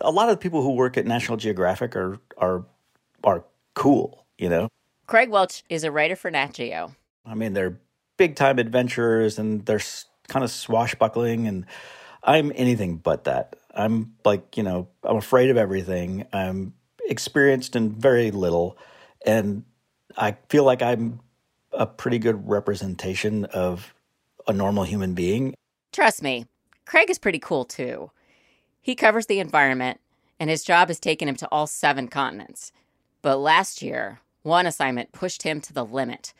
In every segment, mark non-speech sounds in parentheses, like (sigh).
A lot of the people who work at National Geographic are are are cool, you know. Craig Welch is a writer for Nat Geo. I mean, they're big time adventurers and they're kind of swashbuckling, and I'm anything but that. I'm like, you know, I'm afraid of everything. I'm experienced in very little, and I feel like I'm a pretty good representation of a normal human being. Trust me, Craig is pretty cool too. He covers the environment, and his job has taken him to all seven continents. But last year, one assignment pushed him to the limit.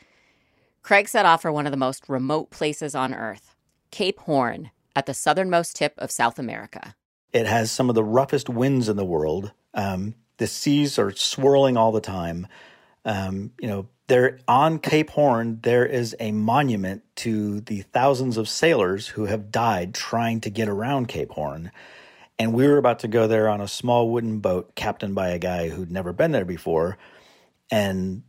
Craig set off for one of the most remote places on Earth, Cape Horn, at the southernmost tip of South America. It has some of the roughest winds in the world. Um, the seas are swirling all the time. Um, you know, there on Cape Horn, there is a monument to the thousands of sailors who have died trying to get around Cape Horn. And we were about to go there on a small wooden boat captained by a guy who'd never been there before. And,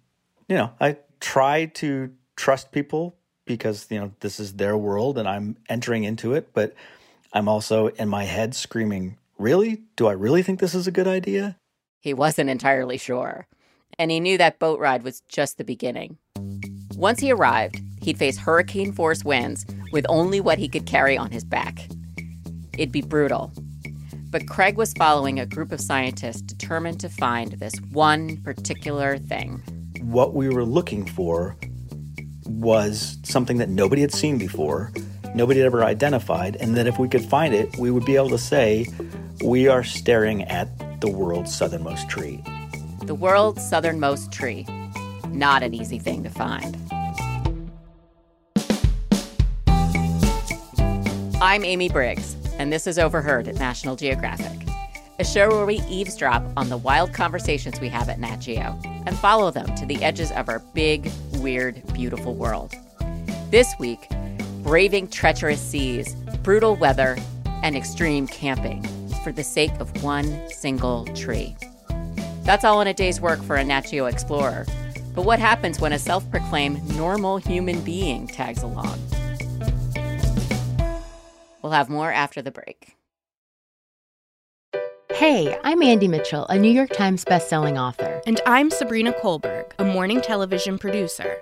you know, I tried to trust people because, you know, this is their world and I'm entering into it. But I'm also in my head screaming, really? Do I really think this is a good idea? He wasn't entirely sure. And he knew that boat ride was just the beginning. Once he arrived, he'd face hurricane force winds with only what he could carry on his back. It'd be brutal, but Craig was following a group of scientists determined to find this one particular thing. What we were looking for was something that nobody had seen before, nobody had ever identified, and that if we could find it, we would be able to say, we are staring at the world's southernmost tree. The world's southernmost tree. Not an easy thing to find. I'm Amy Briggs and this is Overheard at National Geographic, a show where we eavesdrop on the wild conversations we have at Nat Geo and follow them to the edges of our big, weird, beautiful world. This week, braving treacherous seas, brutal weather, and extreme camping for the sake of one single tree. That's all in a day's work for a Nat Geo explorer. But what happens when a self proclaimed normal human being tags along? We'll have more after the break. Hey, I'm Andie Mitchell, a New York Times bestselling author. And I'm Sabrina Kohlberg, a morning television producer.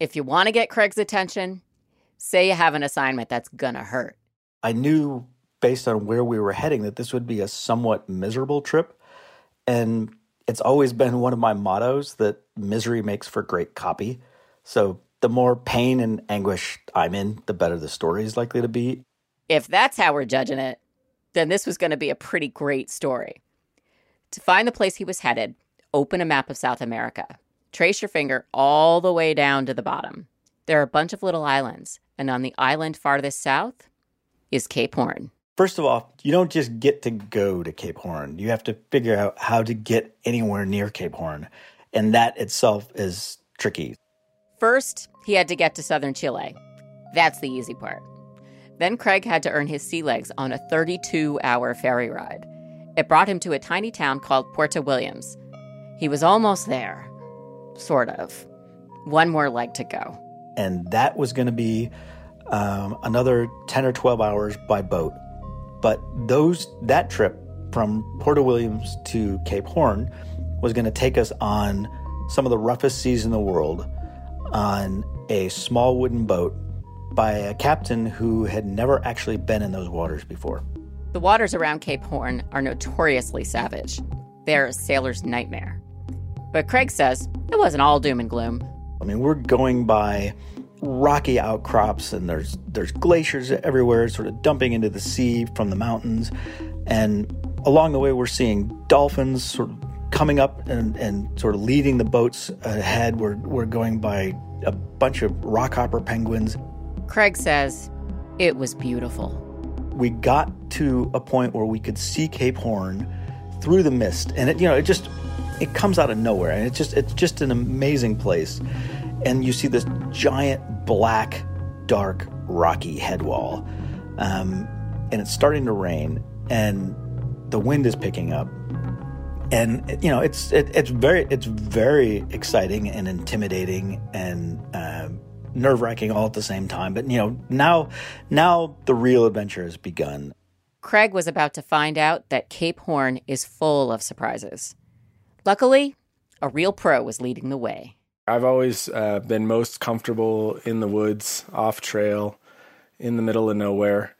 If you want to get Craig's attention, say you have an assignment that's gonna hurt. I knew based on where we were heading that this would be a somewhat miserable trip. And it's always been one of my mottos that misery makes for great copy. So the more pain and anguish I'm in, the better the story is likely to be. If that's how we're judging it, then this was going to be a pretty great story. To find the place he was headed, open a map of South America. Trace your finger all the way down to the bottom. There are a bunch of little islands, and on the island farthest south is Cape Horn. First of all, you don't just get to go to Cape Horn. You have to figure out how to get anywhere near Cape Horn. And that itself is tricky. First, he had to get to southern Chile. That's the easy part. Then Craig had to earn his sea legs on a 32 hour ferry ride. It brought him to a tiny town called Puerto Williams. He was almost there sort of. One more leg to go. And that was going to be um, another 10 or 12 hours by boat. But those that trip from Puerto Williams to Cape Horn was going to take us on some of the roughest seas in the world on a small wooden boat by a captain who had never actually been in those waters before. The waters around Cape Horn are notoriously savage. They're a sailor's nightmare. But Craig says it wasn't all doom and gloom. I mean, we're going by rocky outcrops and there's there's glaciers everywhere sort of dumping into the sea from the mountains. And along the way we're seeing dolphins sort of coming up and, and sort of leading the boats ahead. We're, we're going by a bunch of rockhopper penguins. Craig says it was beautiful. We got to a point where we could see Cape Horn through the mist, and it you know it just it comes out of nowhere, and it's just it's just an amazing place. And you see this giant black, dark, rocky head wall, um, and it's starting to rain, and the wind is picking up, and you know it's it, it's very it's very exciting and intimidating and uh, nerve wracking all at the same time. But you know now now the real adventure has begun. Craig was about to find out that Cape Horn is full of surprises. Luckily, a real pro was leading the way. I've always uh, been most comfortable in the woods, off trail, in the middle of nowhere.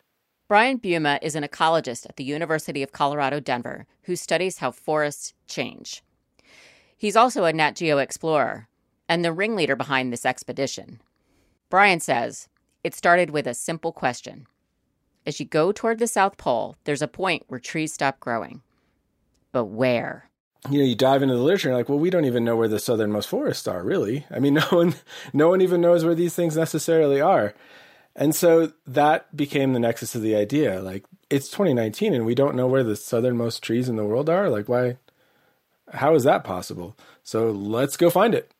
Brian Buma is an ecologist at the University of Colorado Denver who studies how forests change. He's also a Nat Geo explorer and the ringleader behind this expedition. Brian says it started with a simple question. As you go toward the South Pole, there's a point where trees stop growing. But where? You know, you dive into the literature and like, well, we don't even know where the southernmost forests are, really. I mean, (laughs) no one, no one even knows where these things necessarily are. And so that became the nexus of the idea. Like, it's 2019 and we don't know where the southernmost trees in the world are. Like, why? How is that possible? So let's go find it.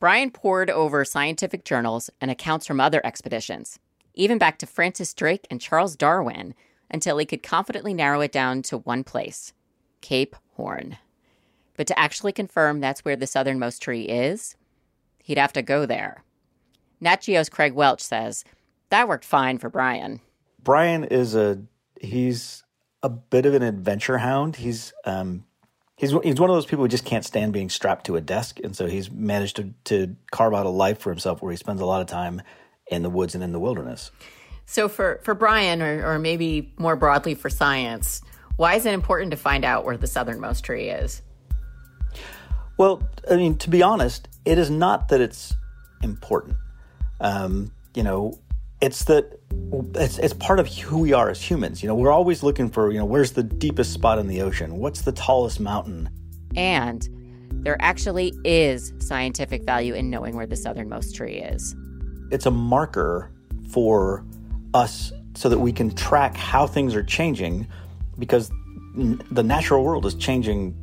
Brian pored over scientific journals and accounts from other expeditions, even back to Francis Drake and Charles Darwin, until he could confidently narrow it down to one place Cape Horn. But to actually confirm that's where the southernmost tree is, he'd have to go there. Nat Geo's Craig Welch says that worked fine for Brian. Brian is a he's a bit of an adventure hound. He's um, he's he's one of those people who just can't stand being strapped to a desk, and so he's managed to to carve out a life for himself where he spends a lot of time in the woods and in the wilderness. So for for Brian, or or maybe more broadly for science, why is it important to find out where the southernmost tree is? Well, I mean, to be honest, it is not that it's important. Um, you know, it's that it's it's part of who we are as humans. You know, we're always looking for you know where's the deepest spot in the ocean, what's the tallest mountain, and there actually is scientific value in knowing where the southernmost tree is. It's a marker for us so that we can track how things are changing because the natural world is changing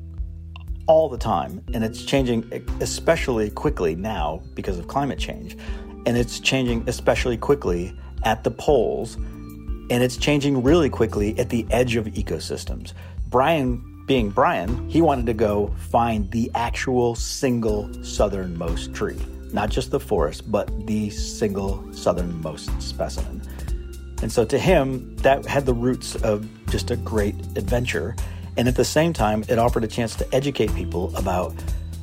all the time, and it's changing especially quickly now because of climate change. And it's changing especially quickly at the poles, and it's changing really quickly at the edge of ecosystems. Brian, being Brian, he wanted to go find the actual single southernmost tree, not just the forest, but the single southernmost specimen. And so to him, that had the roots of just a great adventure. And at the same time, it offered a chance to educate people about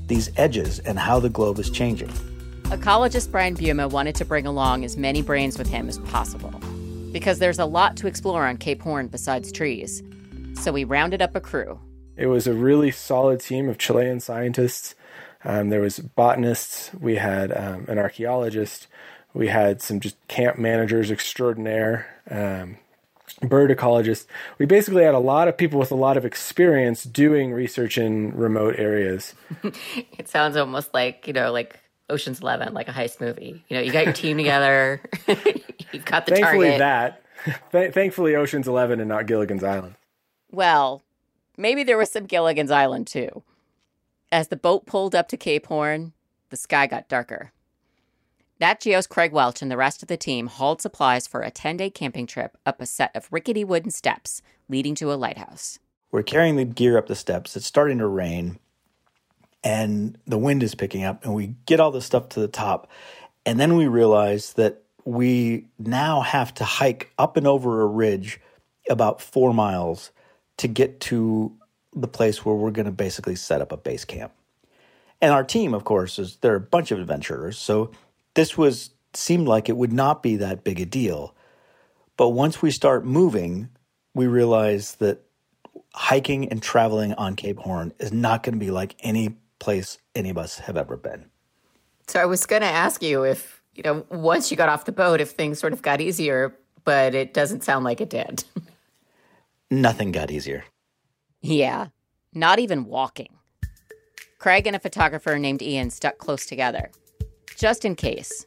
these edges and how the globe is changing. Ecologist Brian Buma wanted to bring along as many brains with him as possible because there's a lot to explore on Cape Horn besides trees. So we rounded up a crew. It was a really solid team of Chilean scientists. Um, there was botanists. We had um, an archaeologist. We had some just camp managers extraordinaire. Um, bird ecologist. We basically had a lot of people with a lot of experience doing research in remote areas. (laughs) it sounds almost like, you know, like Ocean's 11, like a heist movie. You know, you got your team together. (laughs) You've got the Thankfully target. that. (laughs) Th- thankfully Ocean's 11 and not Gilligan's Island. Well, maybe there was some Gilligan's Island too. As the boat pulled up to Cape Horn, the sky got darker. Nat Geo's Craig Welch and the rest of the team hauled supplies for a 10 day camping trip up a set of rickety wooden steps leading to a lighthouse. We're carrying the gear up the steps. It's starting to rain, and the wind is picking up, and we get all the stuff to the top. And then we realize that we now have to hike up and over a ridge about four miles to get to the place where we're going to basically set up a base camp. And our team, of course, is they're a bunch of adventurers. So this was seemed like it would not be that big a deal. But once we start moving, we realize that hiking and traveling on Cape Horn is not going to be like any place any of us have ever been. So I was going to ask you if, you know, once you got off the boat, if things sort of got easier, but it doesn't sound like it did. Nothing got easier. Yeah, not even walking. Craig and a photographer named Ian stuck close together just in case.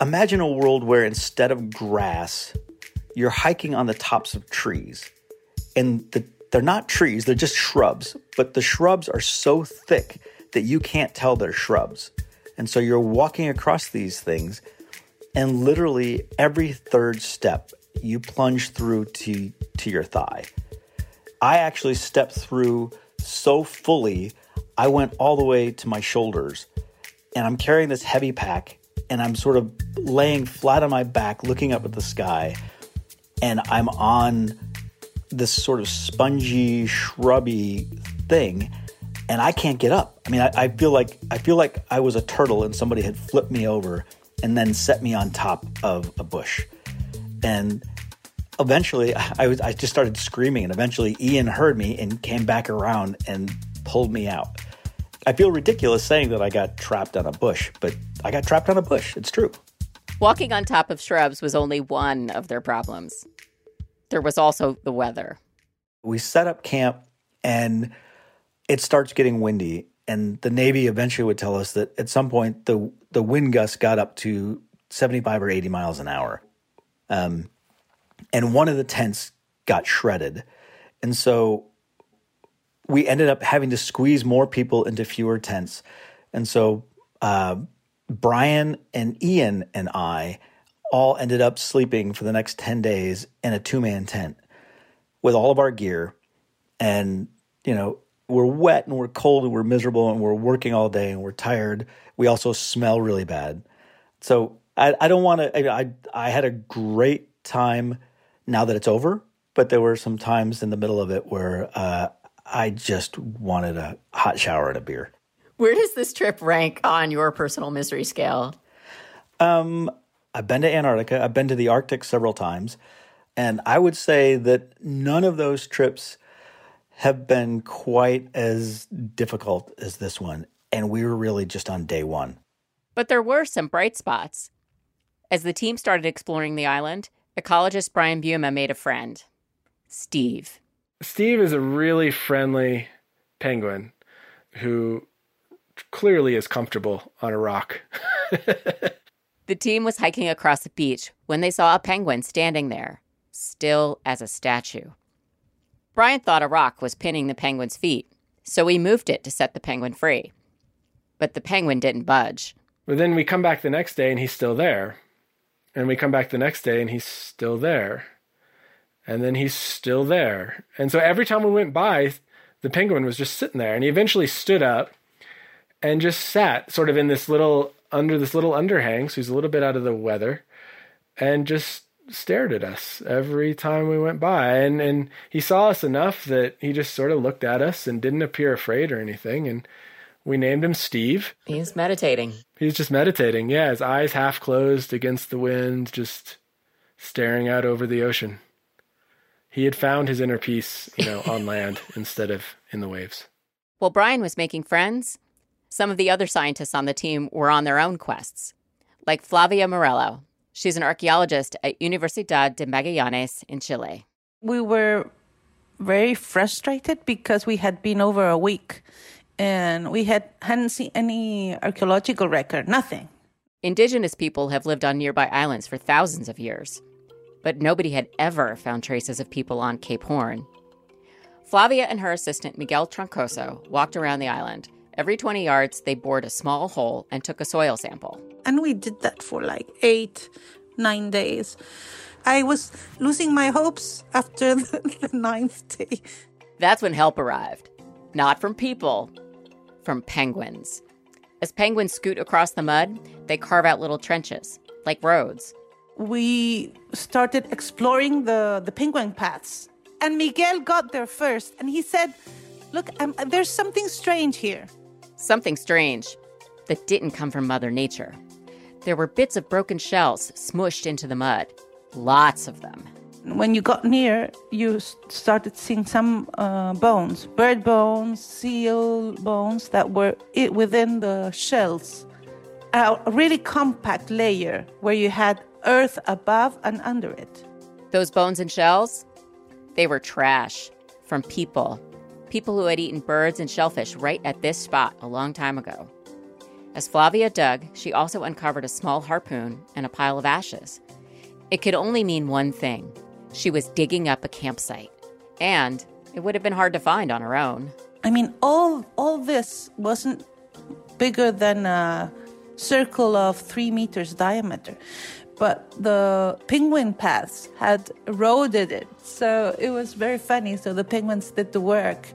Imagine a world where instead of grass, you're hiking on the tops of trees. and the, they're not trees, they're just shrubs, but the shrubs are so thick that you can't tell they're shrubs. And so you're walking across these things, and literally every third step you plunge through to, to your thigh. I actually stepped through so fully, I went all the way to my shoulders, and I'm carrying this heavy pack, and I'm sort of laying flat on my back, looking up at the sky, and I'm on this sort of spongy, shrubby thing, and I can't get up. I mean, I, I, feel like I feel like I was a turtle and somebody had flipped me over and then set me on top of a bush. And eventually, (laughs) I was I just started screaming, and eventually Ian heard me and came back around and pulled me out. I feel ridiculous saying that I got trapped on a bush, but I got trapped on a bush. It's true. Walking on top of shrubs was only one of their problems. There was also the weather. We set up camp and it starts getting windy and the navy eventually would tell us that at some point the the wind gusts got up to 75 or 80 miles an hour um, and one of the tents got shredded and so we ended up having to squeeze more people into fewer tents and so uh, brian and ian and i all ended up sleeping for the next 10 days in a two-man tent with all of our gear and you know we're wet and we're cold and we're miserable and we're working all day and we're tired. We also smell really bad. So I, I don't want to. I I had a great time now that it's over, but there were some times in the middle of it where uh, I just wanted a hot shower and a beer. Where does this trip rank on your personal misery scale? Um, I've been to Antarctica. I've been to the Arctic several times, and I would say that none of those trips have been quite as difficult as this one. And we were really just on day one. But there were some bright spots. As the team started exploring the island, ecologist Brian Buma made a friend Steve. Steve is a really friendly penguin who clearly is comfortable on a rock. (laughs) the team was hiking across the beach when they saw a penguin standing there, still as a statue. Brian thought a rock was pinning the penguin's feet, so he moved it to set the penguin free. But the penguin didn't budge. But then we come back the next day and he's still there. And we come back the next day and he's still there. And then he's still there. And so every time we went by, the penguin was just sitting there. And he eventually stood up and just sat sort of in this little, under this little underhang. So he's a little bit out of the weather and just stared at us every time we went by and and he saw us enough that he just sort of looked at us and didn't appear afraid or anything and we named him Steve. He's meditating. He's just meditating. Yeah, his eyes half closed against the wind, just staring out over the ocean. He had found his inner peace, you know, on land (laughs) instead of in the waves. While Brian was making friends, some of the other scientists on the team were on their own quests, like Flavia Morello, She's an archaeologist at Universidad de Magallanes in Chile. We were very frustrated because we had been over a week and we had hadn't seen any archaeological record, nothing. Indigenous people have lived on nearby islands for thousands of years, but nobody had ever found traces of people on Cape Horn. Flavia and her assistant Miguel Troncoso walked around the island. Every 20 yards, they bored a small hole and took a soil sample. And we did that for like eight, nine days. I was losing my hopes after (laughs) the, ninth day. That's when help arrived. Not from people, from penguins. As penguins scoot across the mud, they carve out little trenches, like roads. We started exploring the, the penguin paths. And Miguel got there first, and he said, Look, um, there's something strange here. Something strange that didn't come from Mother Nature. There were bits of broken shells smushed into the mud, lots of them. When you got near, you started seeing some uh, bones, bird bones, seal bones that were within the shells. A really compact layer where you had earth above and under it. Those bones and shells, they were trash from people. People who had eaten birds and shellfish right at this spot a long time ago. As Flavia dug, she also uncovered a small harpoon and a pile of ashes. It could only mean one thing she was digging up a campsite, And it would have been hard to find on her own. I mean, all all this wasn't bigger than a circle of three meters diameter, but the penguin paths had eroded it, so it was very funny. So the penguins did the work.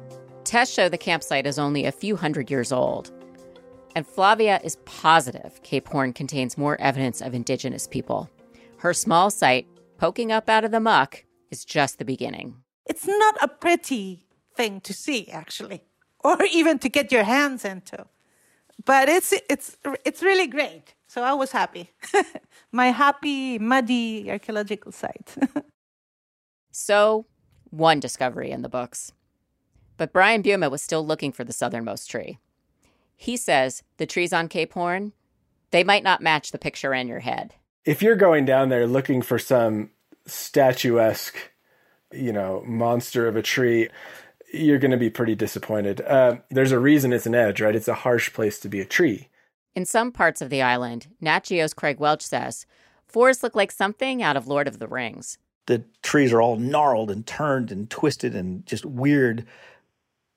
Tests show the campsite is only a few hundred years old. And Flavia is positive Cape Horn contains more evidence of indigenous people. Her small site, poking up out of the muck, is just the beginning. It's not a pretty thing to see, actually, or even to get your hands into. But it's it's it's really great. So I was happy. (laughs) My happy, muddy archaeological site. (laughs) so, one discovery in the books. But Brian Buma was still looking for the southernmost tree. He says the trees on Cape Horn, they might not match the picture in your head. If you're going down there looking for some statuesque, you know, monster of a tree, you're going to be pretty disappointed. Uh, there's a reason it's an edge, right? It's a harsh place to be a tree. In some parts of the island, Nat Geo's Craig Welch says, forests look like something out of Lord of the Rings. The trees are all gnarled and turned and twisted and just weird.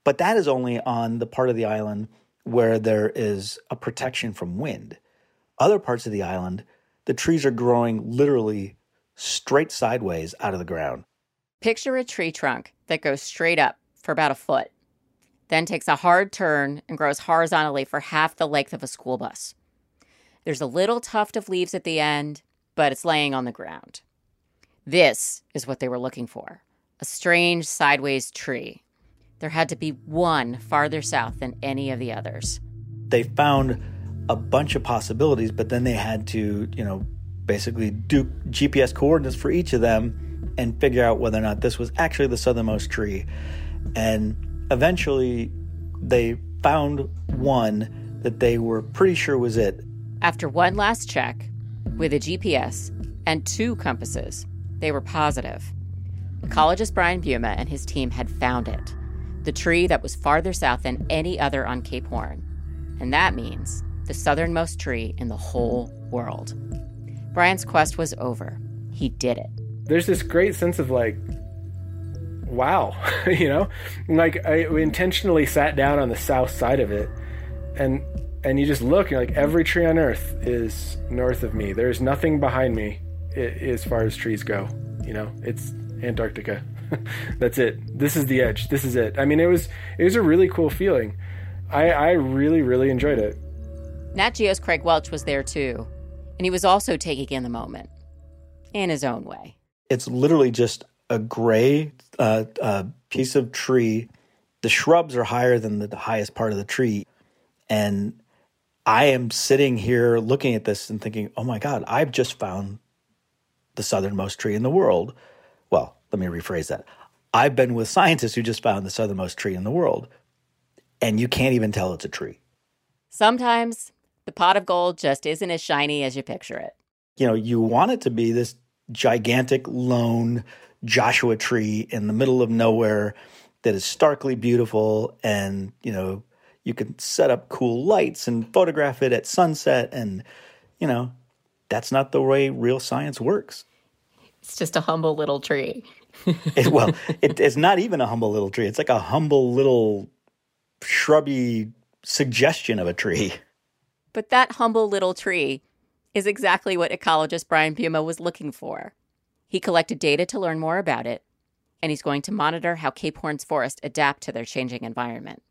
But that is only on the part of the island where there is a protection from wind. Other parts of the island, the trees are growing literally straight sideways out of the ground. Picture a tree trunk that goes straight up for about a foot, then takes a hard turn and grows horizontally for half the length of a school bus. There's a little tuft of leaves at the end, but it's laying on the ground. This is what they were looking for a strange sideways tree. There had to be one farther south than any of the others. They found a bunch of possibilities, but then they had to, you know, basically do GPS coordinates for each of them and figure out whether or not this was actually the southernmost tree. And eventually they found one that they were pretty sure was it. After one last check with a GPS and two compasses, they were positive. Ecologist Brian Buma and his team had found it the tree that was farther south than any other on Cape Horn. And that means the southernmost tree in the whole world. Brian's quest was over. He did it. There's this great sense of like, wow, (laughs) you know, like I intentionally sat down on the south side of it, and and you just look, and like every tree on Earth is north of me. There's nothing behind me as far as trees go. You know, it's Antarctica. (laughs) That's it. This is the edge. This is it. I mean, it was it was a really cool feeling. I I really really enjoyed it. Nat Geo's Craig Welch was there too, and he was also taking in the moment in his own way. It's literally just a gray uh, uh, piece of tree. The shrubs are higher than the highest part of the tree, and I am sitting here looking at this and thinking, "Oh my God, I've just found the southernmost tree in the world." Well, let me rephrase that. I've been with scientists who just found the southernmost tree in the world, and you can't even tell it's a tree. Sometimes the pot of gold just isn't as shiny as you picture it. You know, you want it to be this gigantic, lone Joshua tree in the middle of nowhere that is starkly beautiful, and, you know, you can set up cool lights and photograph it at sunset, and, you know, that's not the way real science works. It's just a humble little tree. (laughs) it, well, it, it's not even a humble little tree. It's like a humble little shrubby suggestion of a tree. But that humble little tree is exactly what ecologist Brian Buma was looking for. He collected data to learn more about it, and he's going to monitor how Cape Horn's forests adapt to their changing environment.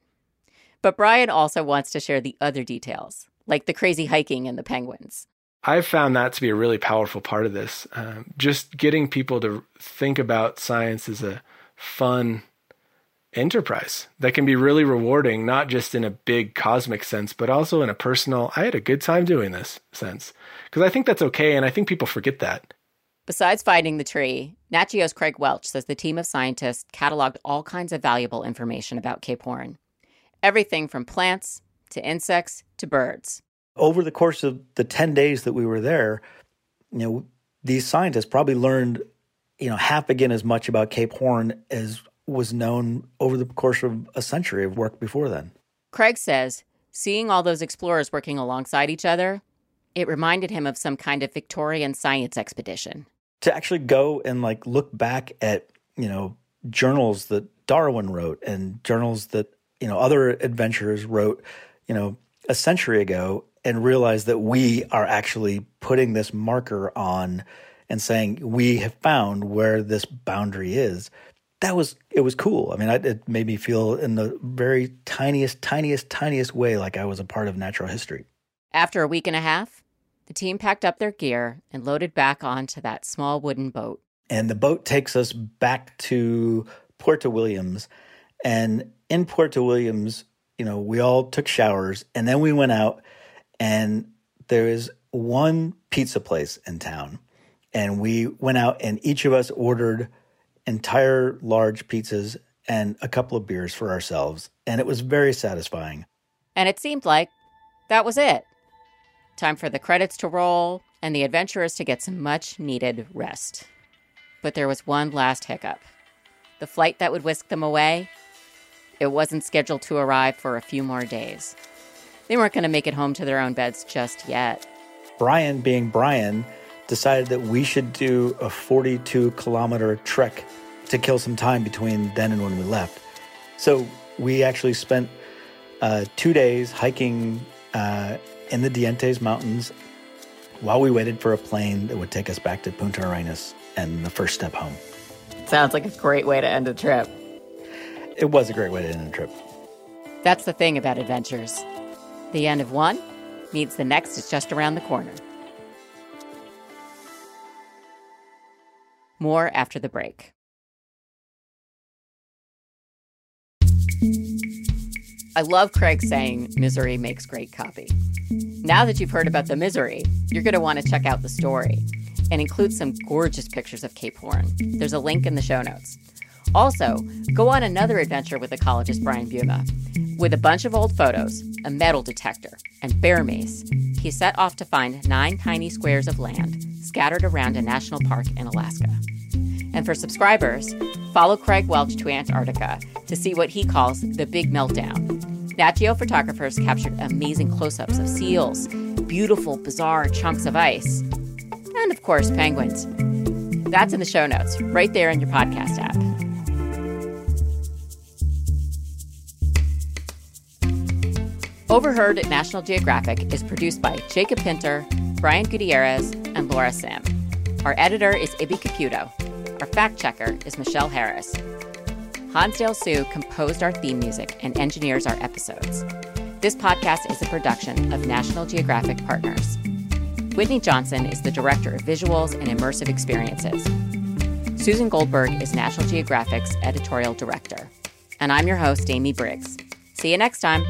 But Brian also wants to share the other details, like the crazy hiking and the penguins. I've found that to be a really powerful part of this. Um, just getting people to think about science as a fun enterprise that can be really rewarding, not just in a big cosmic sense, but also in a personal, I had a good time doing this sense. Because I think that's okay, and I think people forget that. Besides finding the tree, Nat Geo's Craig Welch says the team of scientists cataloged all kinds of valuable information about Cape Horn. Everything from plants to insects to birds over the course of the 10 days that we were there, you know, these scientists probably learned, you know, half again as much about Cape Horn as was known over the course of a century of work before then. Craig says, seeing all those explorers working alongside each other, it reminded him of some kind of Victorian science expedition. To actually go and like look back at, you know, journals that Darwin wrote and journals that, you know, other adventurers wrote, you know, a century ago and realize that we are actually putting this marker on and saying we have found where this boundary is. That was it was cool. I mean I, it made me feel in the very tiniest tiniest tiniest way like i was a part of natural history. After a week and a half the team packed up their gear and loaded back onto that small wooden boat and the boat takes us back to puerto williams and in puerto williams you know we all took showers and then we went out and there is one pizza place in town. And we went out and each of us ordered entire large pizzas and a couple of beers for ourselves. And it was very satisfying. And it seemed like that was it. Time for the credits to roll and the adventurers to get some much needed rest. But there was one last hiccup. The flight that would whisk them away, it wasn't scheduled to arrive for a few more days. They weren't going to make it home to their own beds just yet. Brian, being Brian, decided that we should do a 42 kilometer trek to kill some time between then and when we left. So we actually spent uh, two days hiking uh, in the Dientes Mountains while we waited for a plane that would take us back to Punta Arenas and the first step home. Sounds like a great way to end a trip. It was a great way to end a trip. That's the thing about adventures. The end of one means the next is just around the corner. More after the break. I love Craig saying misery makes great copy. Now that you've heard about the misery, you're going to want to check out the story and include some gorgeous pictures of Cape Horn. There's a link in the show notes. Also, go on another adventure with ecologist Brian Buma. With a bunch of old photos, a metal detector, and bear mace, he set off to find nine tiny squares of land scattered around a national park in Alaska. And for subscribers, follow Craig Welch to Antarctica to see what he calls the big meltdown. Nat Geo photographers captured amazing close ups of seals, beautiful, bizarre chunks of ice, and of course, penguins. That's in the show notes, right there in your podcast app. Overheard at National Geographic is produced by Jacob Pinter, Brian Gutierrez, and Laura Sim. Our editor is Ibby Caputo. Our fact checker is Michelle Harris. Hansdale Hsu composed our theme music and engineers our episodes. This podcast is a production of National Geographic Partners. Whitney Johnson is the director of visuals and immersive experiences. Susan Goldberg is National Geographic's editorial director. And I'm your host, Amy Briggs. See you next time.